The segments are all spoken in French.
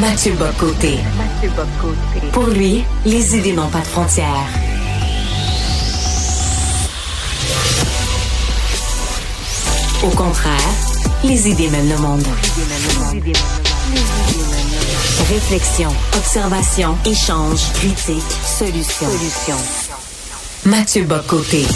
Mathieu Bocoté. Pour lui, les idées n'ont pas de frontières. Au contraire, les idées mènent le monde. Réflexion, observation, échange, critique, solution. Mathieu Bocoté.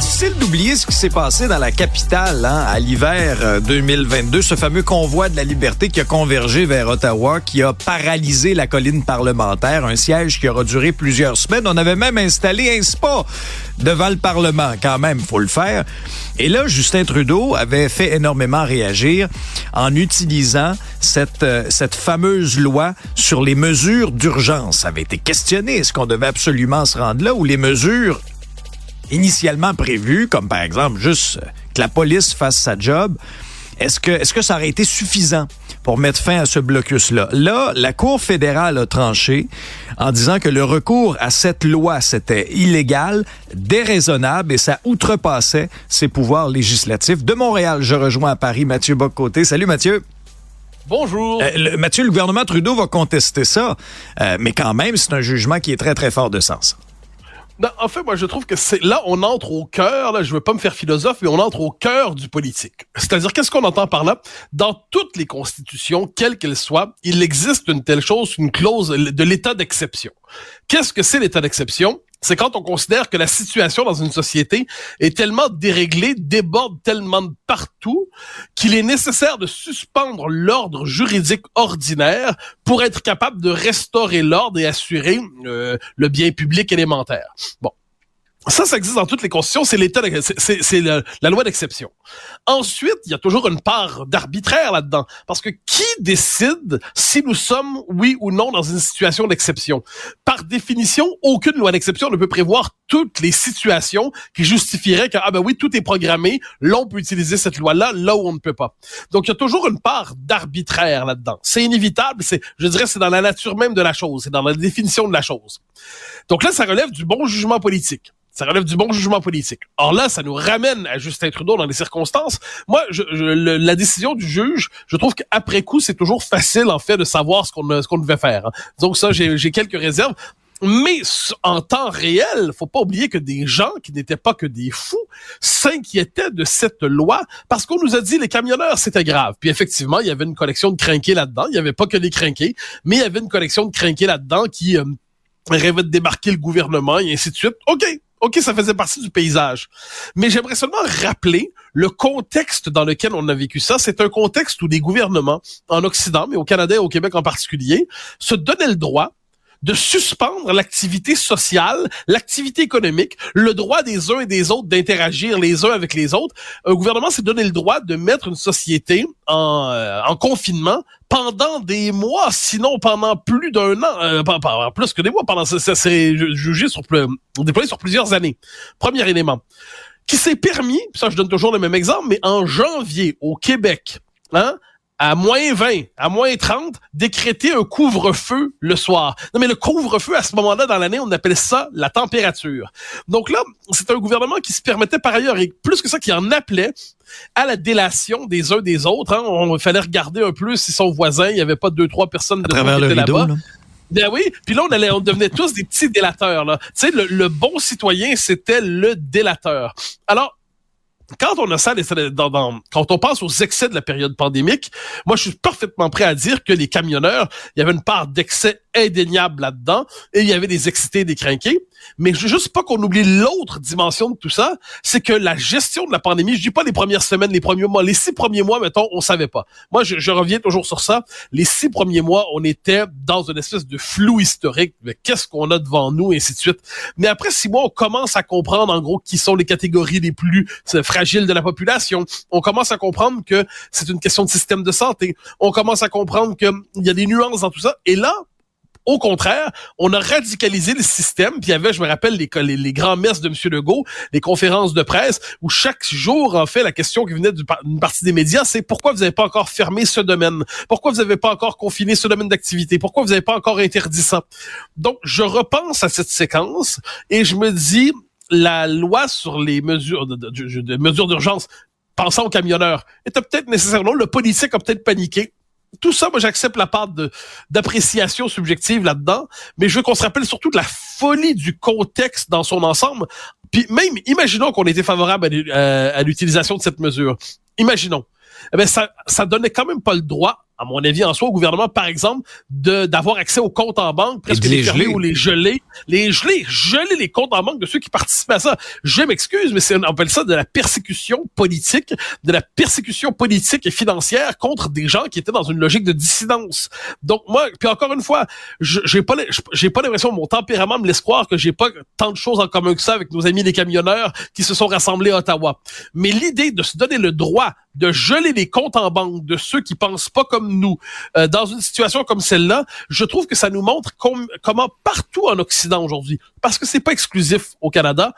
Difficile d'oublier ce qui s'est passé dans la capitale hein, à l'hiver 2022, euh, ce fameux convoi de la liberté qui a convergé vers Ottawa, qui a paralysé la colline parlementaire, un siège qui aura duré plusieurs semaines. On avait même installé un spa devant le Parlement, quand même, faut le faire. Et là, Justin Trudeau avait fait énormément réagir en utilisant cette, euh, fameuse loi sur les mesures d'urgence. Ça avait été questionné. Est-ce qu'on devait absolument se rendre là ou les mesures initialement prévues, comme par exemple juste que la police fasse sa job, est-ce que, est-ce que ça aurait été suffisant pour mettre fin à ce blocus-là? Là, la Cour fédérale a tranché en disant que le recours à cette loi, c'était illégal, déraisonnable et ça outrepassait ses pouvoirs législatifs. De Montréal, je rejoins à Paris Mathieu Boccoté. Salut Mathieu. Bonjour. Euh, Mathieu, le gouvernement Trudeau va contester ça, euh, mais quand même, c'est un jugement qui est très, très fort de sens. Non, en fait, moi, je trouve que c'est là, on entre au cœur. Là, je veux pas me faire philosophe, mais on entre au cœur du politique. C'est-à-dire, qu'est-ce qu'on entend par là? Dans toutes les constitutions, quelles qu'elles soient, il existe une telle chose, une clause de l'état d'exception. Qu'est-ce que c'est l'état d'exception? C'est quand on considère que la situation dans une société est tellement déréglée, déborde tellement de partout, qu'il est nécessaire de suspendre l'ordre juridique ordinaire pour être capable de restaurer l'ordre et assurer euh, le bien public élémentaire. Bon. Ça, ça existe dans toutes les constitutions. C'est l'état, c'est la loi d'exception. Ensuite, il y a toujours une part d'arbitraire là-dedans, parce que qui décide si nous sommes oui ou non dans une situation d'exception? Par définition, aucune loi d'exception ne peut prévoir toutes les situations qui justifieraient que ah ben oui, tout est programmé, là on peut utiliser cette loi-là, là où on ne peut pas. Donc il y a toujours une part d'arbitraire là-dedans. C'est inévitable. C'est, je dirais, c'est dans la nature même de la chose, c'est dans la définition de la chose. Donc là, ça relève du bon jugement politique. Ça relève du bon jugement politique. Or là, ça nous ramène à Justin Trudeau dans les circonstances. Moi, je, la décision du juge, je trouve qu'après coup, c'est toujours facile, en fait, de savoir ce qu'on ce qu'on devait faire. Hein. Donc ça, j'ai quelques réserves. Mais en temps réel, faut pas oublier que des gens qui n'étaient pas que des fous s'inquiétaient de cette loi parce qu'on nous a dit les camionneurs c'était grave. Puis effectivement, il y avait une collection de crinqués là-dedans. Il y avait pas que des crinqués, mais il y avait une collection de crinqués là-dedans qui euh, rêvaient de débarquer le gouvernement et ainsi de suite. OK, OK, ça faisait partie du paysage. Mais j'aimerais seulement rappeler le contexte dans lequel on a vécu ça. C'est un contexte où des gouvernements en Occident, mais au Canada et au Québec en particulier, se donnaient le droit de suspendre l'activité sociale, l'activité économique, le droit des uns et des autres d'interagir les uns avec les autres. Un gouvernement s'est donné le droit de mettre une société en, euh, en confinement pendant des mois, sinon pendant plus d'un an, euh, plus que des mois, pendant ça, serait jugé sur déployé sur plusieurs années. Premier élément qui s'est permis, ça je donne toujours le même exemple, mais en janvier au Québec, hein, à moins 20, à moins 30, décréter un couvre-feu le soir. Non, mais le couvre-feu, à ce moment-là, dans l'année, on appelle ça la température. Donc là, c'est un gouvernement qui se permettait par ailleurs, et plus que ça, qui en appelait à la délation des uns des autres. Hein. On fallait regarder un peu si son voisin, il n'y avait pas deux, trois personnes de à travers le rideau, là. Ben oui, puis là on allait, on devenait tous des petits délateurs là. Tu sais, le, le bon citoyen c'était le délateur. Alors quand on a ça, dans, quand on pense aux excès de la période pandémique, moi, je suis parfaitement prêt à dire que les camionneurs, il y avait une part d'excès indéniable là-dedans, et il y avait des excités, des crinqués. Mais juste pas qu'on oublie l'autre dimension de tout ça, c'est que la gestion de la pandémie, je dis pas les premières semaines, les premiers mois, les six premiers mois, mettons, on savait pas. Moi, je, reviens toujours sur ça. Les six premiers mois, on était dans une espèce de flou historique, mais qu'est-ce qu'on a devant nous, et ainsi de suite. Mais après six mois, on commence à comprendre, en gros, qui sont les catégories les plus fragiles de la population. On commence à comprendre que c'est une question de système de santé. On commence à comprendre qu'il y a des nuances dans tout ça. Et là, au contraire, on a radicalisé le système. Puis il y avait, je me rappelle, les, grands messes de M. Legault, les conférences de presse, où chaque jour, en fait, la question qui venait d'une partie des médias, c'est pourquoi vous n'avez pas encore fermé ce domaine? Pourquoi vous n'avez pas encore confiné ce domaine d'activité? Pourquoi vous n'avez pas encore interdit ça? Donc, je repense à cette séquence et je me dis, la loi sur les mesures d'urgence, pensant aux camionneurs, était peut-être nécessairement, le politique a peut-être paniqué tout ça, moi, j'accepte la part d'appréciation subjective là-dedans, mais je veux qu'on se rappelle surtout de la folie du contexte dans son ensemble. Puis même, imaginons qu'on était favorable à l'utilisation de cette mesure. Imaginons. Eh bien, ça, ça donnait quand même pas le droit à mon avis, en soi, au gouvernement, par exemple, de d'avoir accès aux comptes en banque, presque les, les ou les geler, les geler, geler les comptes en banque de ceux qui participent à ça. Je m'excuse, mais c'est on appelle ça de la persécution politique, de la persécution politique et financière contre des gens qui étaient dans une logique de dissidence. Donc moi, puis encore une fois, j'ai pas j'ai pas l'impression mon tempérament me laisse croire que j'ai pas tant de choses en commun que ça avec nos amis les camionneurs qui se sont rassemblés à Ottawa. Mais l'idée de se donner le droit de geler les comptes en banque de ceux qui pensent pas comme nous. Euh, dans une situation comme celle-là, je trouve que ça nous montre comment partout en Occident aujourd'hui, parce que c'est pas exclusif au Canada,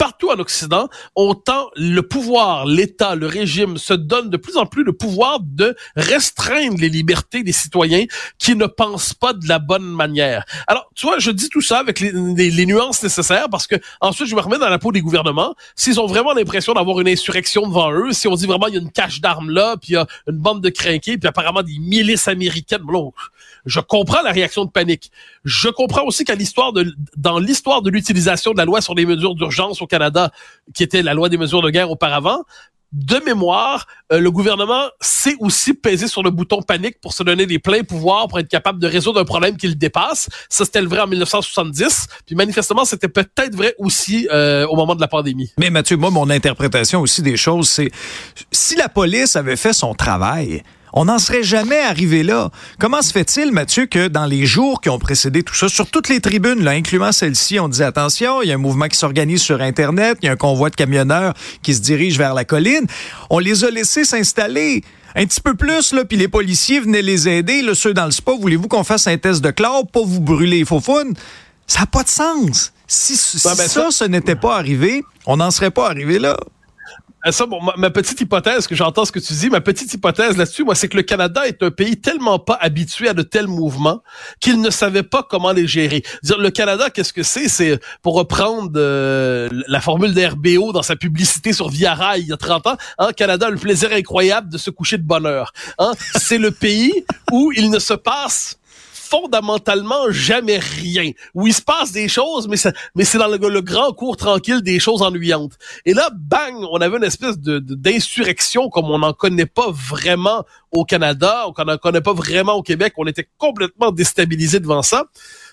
partout en Occident, on tend le pouvoir, l'État, le régime se donne de plus en plus le pouvoir de restreindre les libertés des citoyens qui ne pensent pas de la bonne manière. Alors, tu vois, je dis tout ça avec les, nuances nécessaires parce que ensuite je me remets dans la peau des gouvernements. S'ils ont vraiment l'impression d'avoir une insurrection devant eux, si on dit vraiment il y a une cache d'armes là, puis il y a une bande de crinqués, puis apparemment des milices américaines, bon, je comprends la réaction de panique. Je comprends aussi qu'à l'histoire de dans l'histoire de l'utilisation de la loi sur les mesures d'urgence Canada, qui était la loi des mesures de guerre auparavant, de mémoire, euh, le gouvernement sait aussi peser sur le bouton panique pour se donner des pleins pouvoirs pour être capable de résoudre un problème qui le dépasse. Ça, c'était le vrai en 1970. Puis manifestement, c'était peut-être vrai aussi euh, au moment de la pandémie. Mais Mathieu, moi, mon interprétation aussi des choses, c'est si la police avait fait son travail, on n'en serait jamais arrivé là. Comment se fait-il, Mathieu, que dans les jours qui ont précédé tout ça, sur toutes les tribunes, là, incluant celle-ci, on dit attention, il y a un mouvement qui s'organise sur Internet, il y a un convoi de camionneurs qui se dirige vers la colline. On les a laissés s'installer un petit peu plus, là, puis les policiers venaient les aider, là, ceux dans le spa, voulez-vous qu'on fasse un test de chlore pour vous brûler les faux Ça n'a pas de sens. Si, ben, ça, ça, ce n'était pas arrivé, on n'en serait pas arrivé là. Euh, ça, bon, ma, petite hypothèse, que j'entends ce que tu dis, ma petite hypothèse là-dessus, moi, c'est que le Canada est un pays tellement pas habitué à de tels mouvements qu'il ne savait pas comment les gérer. Dire, le Canada, qu'est-ce que c'est? C'est, pour reprendre euh, la formule d'RBO dans sa publicité sur Via Rail il y a 30 ans, hein, Canada le plaisir incroyable de se coucher de bonne heure. Hein? C'est le pays où il ne se passe fondamentalement jamais rien. Où il se passe des choses, mais mais c'est dans le, grand cours tranquille des choses ennuyantes. Et là, bang, on avait une espèce de, d'insurrection comme on n'en connaît pas vraiment au Canada, on n'en connaît pas vraiment au Québec. On était complètement déstabilisé devant ça.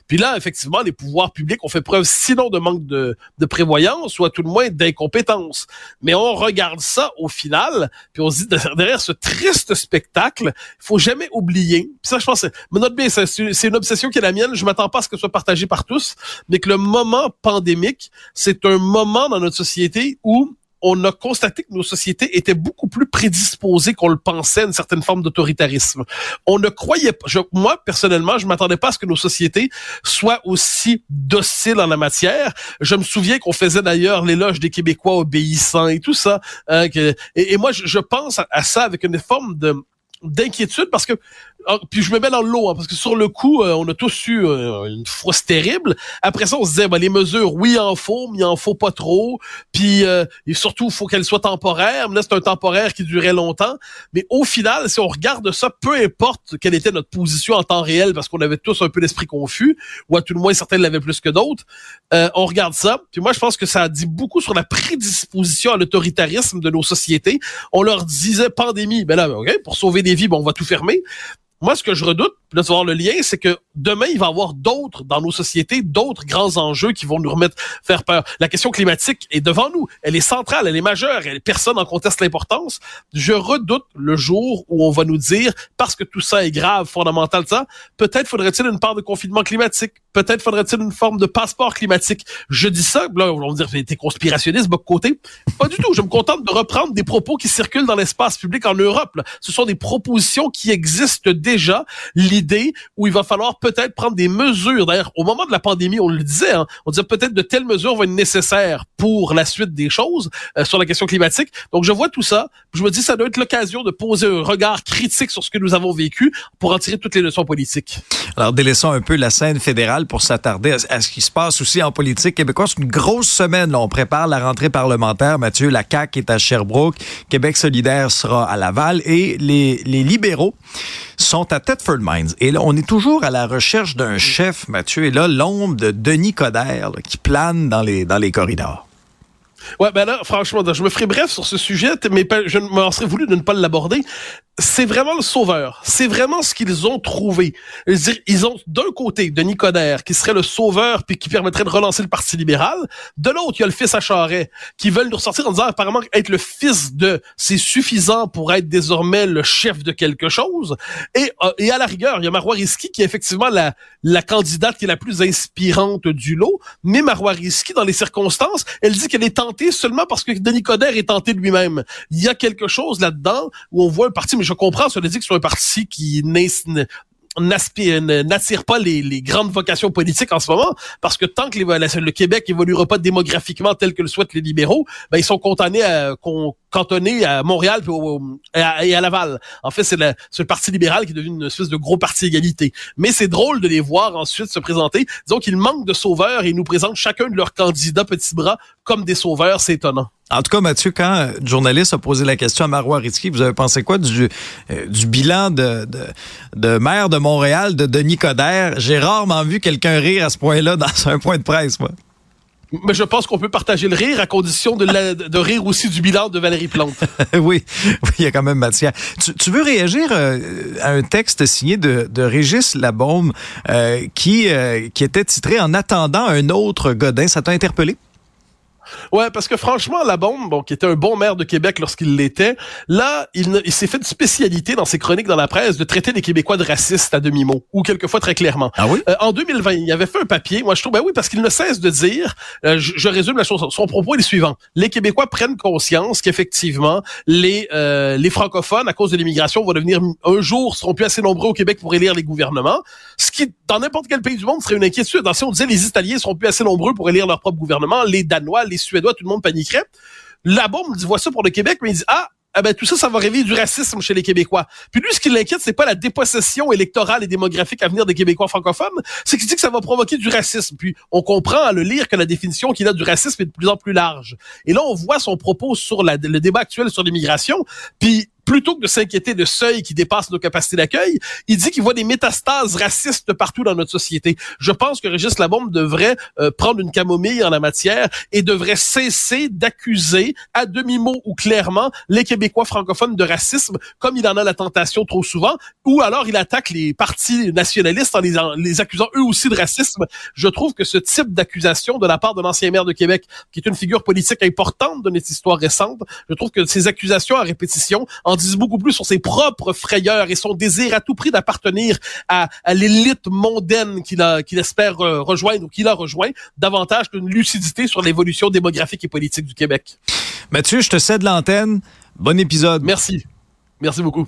Puis là, effectivement, les pouvoirs publics ont fait preuve sinon de manque de, de prévoyance, soit tout le moins d'incompétence. Mais on regarde ça au final, puis on se dit derrière ce triste spectacle, il faut jamais oublier. Puis ça, je pense, note bien, c'est une obsession qui est la mienne. Je m'attends pas à ce que ce soit partagé par tous, mais que le moment pandémique, c'est un moment dans notre société où on a constaté que nos sociétés étaient beaucoup plus prédisposées qu'on le pensait à une certaine forme d'autoritarisme. On ne croyait pas, moi personnellement, je m'attendais pas à ce que nos sociétés soient aussi dociles en la matière. Je me souviens qu'on faisait d'ailleurs l'éloge des Québécois obéissants et tout ça. Hein, et, moi, je, pense à, ça avec une forme de d'inquiétude parce que ah, puis je me mets dans l'eau, hein, parce que sur le coup, euh, on a tous eu euh, une frousse terrible. Après ça, on se disait, ben, les mesures, oui, il en faut, mais il en faut pas trop. Puis euh, et surtout, il faut qu'elles soient temporaires. Mais là, c'est un temporaire qui durait longtemps. Mais au final, si on regarde ça, peu importe quelle était notre position en temps réel, parce qu'on avait tous un peu l'esprit confus, ou à tout le moins certains l'avaient plus que d'autres, on regarde ça. Puis moi, je pense que ça a dit beaucoup sur la prédisposition à l'autoritarisme de nos sociétés. On leur disait pandémie, ben là, ok, pour sauver des vies, ben, on va tout fermer. Moi, ce que je redoute, là, vas voir le lien, c'est que demain, il va y avoir d'autres dans nos sociétés, d'autres grands enjeux qui vont nous remettre faire peur. La question climatique est devant nous. Elle est centrale, elle est majeure. Personne en conteste l'importance. Je redoute le jour où on va nous dire, parce que tout ça est grave, fondamental, ça, peut-être faudrait-il une part de confinement climatique. Peut-être faudrait-il une forme de passeport climatique. Je dis ça, là, on va dire, t'es conspirationniste, de côté. Pas du tout. Je me contente de reprendre des propos qui circulent dans l'espace public en Europe. Ce sont des propositions qui existent déjà, l'idée où il va falloir peut-être prendre des mesures. D'ailleurs, au moment de la pandémie, on le disait, hein, on disait peut-être de telles mesures vont être nécessaires pour la suite des choses euh, sur la question climatique. Donc, je vois tout ça. Je me dis, ça doit être l'occasion de poser un regard critique sur ce que nous avons vécu pour en tirer toutes les leçons politiques. Alors, délaissons un peu la scène fédérale pour s'attarder à, ce qui se passe aussi en politique québécoise. C'est une grosse semaine. Là. On prépare la rentrée parlementaire. Mathieu, la CAQ est à Sherbrooke. Québec solidaire sera à Laval. Et les, les libéraux sont à Thetford Mines. Et là, on est toujours à la recherche d'un chef, Mathieu. Et là, l'ombre de Denis Coderre qui plane dans les, dans les corridors. Ouais, ben là, franchement, je me ferai bref sur ce sujet, mais je m'en serais voulu de ne pas l'aborder c'est vraiment le sauveur. C'est vraiment ce qu'ils ont trouvé. Ils ont d'un côté Denis Coderre, qui serait le sauveur puis qui permettrait de relancer le Parti libéral. De l'autre, il y a le fils à Charret, qui veulent nous ressortir en disant apparemment être le fils de, c'est suffisant pour être désormais le chef de quelque chose. Et, euh, et à la rigueur, il y a Marois Risky qui est effectivement la, la candidate qui est la plus inspirante du lot. Mais Marois Risky, dans les circonstances, elle dit qu'elle est tentée seulement parce que Denis Coderre est tenté de lui-même. Il y a quelque chose là-dedans où on voit un parti, je comprends, veut dire que c'est un parti qui n'attire pas les, grandes vocations politiques en ce moment, parce que tant que le Québec évoluera pas démographiquement tel que le souhaitent les libéraux, ben ils sont condamnés à, cantonner à Montréal et à, Laval. En fait, c'est le Parti libéral qui est devenu une espèce de gros parti égalité. Mais c'est drôle de les voir ensuite se présenter. Disons qu'ils manquent de sauveurs et ils nous présentent chacun de leurs candidats petits bras comme des sauveurs. C'est étonnant. En tout cas, Mathieu, quand le journaliste a posé la question à Marois Ritzky, vous avez pensé quoi du, euh, du bilan de, de, de, maire de Montréal, de Denis Coderre? J'ai rarement vu quelqu'un rire à ce point-là dans un point de presse, moi. Mais je pense qu'on peut partager le rire à condition de, rire aussi du bilan de Valérie Plante. oui, il y a quand même matière. Tu, veux réagir euh, à un texte signé de, Régis Labaume euh, qui, qui était titré En attendant un autre Godin. Ça t'a interpellé? Ouais, parce que franchement, la bombe, bon, qui était un bon maire de Québec lorsqu'il l'était, là, il, il s'est fait une spécialité dans ses chroniques dans la presse de traiter les Québécois de racistes à demi-mot, ou quelquefois très clairement. Ah oui? Euh, en 2020, il avait fait un papier, moi je trouve, ben oui, parce qu'il ne cesse de dire, euh, je, résume la chose, son propos est le suivant. Les Québécois prennent conscience qu'effectivement, les, euh, les francophones, à cause de l'immigration, vont devenir, un jour, seront plus assez nombreux au Québec pour élire les gouvernements, ce qui, dans n'importe quel pays du monde, serait une inquiétude. Dans, si on disait les Italiens seront plus assez nombreux pour élire leur propre gouvernement, les Danois, les Suédois, tout le monde paniquerait. Là-bas, on me dit, ça pour le Québec, mais il dit, ah, ah ben tout ça, ça va réveiller du racisme chez les Québécois. Puis lui, ce qui l'inquiète, c'est pas la dépossession électorale et démographique à venir des Québécois francophones, c'est qu'il dit que ça va provoquer du racisme. Puis on comprend à le lire que la définition qu'il a du racisme est de plus en plus large. Et là, on voit son propos sur le débat actuel sur l'immigration. Puis plutôt que de s'inquiéter de seuils qui dépassent nos capacités d'accueil, il dit qu'il voit des métastases racistes partout dans notre société. Je pense que Régis Labombe devrait euh, prendre une camomille en la matière et devrait cesser d'accuser à demi-mot ou clairement les Québécois francophones de racisme, comme il en a la tentation trop souvent, ou alors il attaque les partis nationalistes en les, accusant eux aussi de racisme. Je trouve que ce type d'accusation de la part de l'ancien maire de Québec, qui est une figure politique importante de notre histoire récente, je trouve que ces accusations à répétition disent beaucoup plus sur ses propres frayeurs et son désir à tout prix d'appartenir à, l'élite mondaine qu'il espère euh, rejoindre ou qu'il a rejoint, davantage qu'une lucidité sur l'évolution démographique et politique du Québec. Mathieu, je te cède l'antenne. Bon épisode. Merci. Merci beaucoup.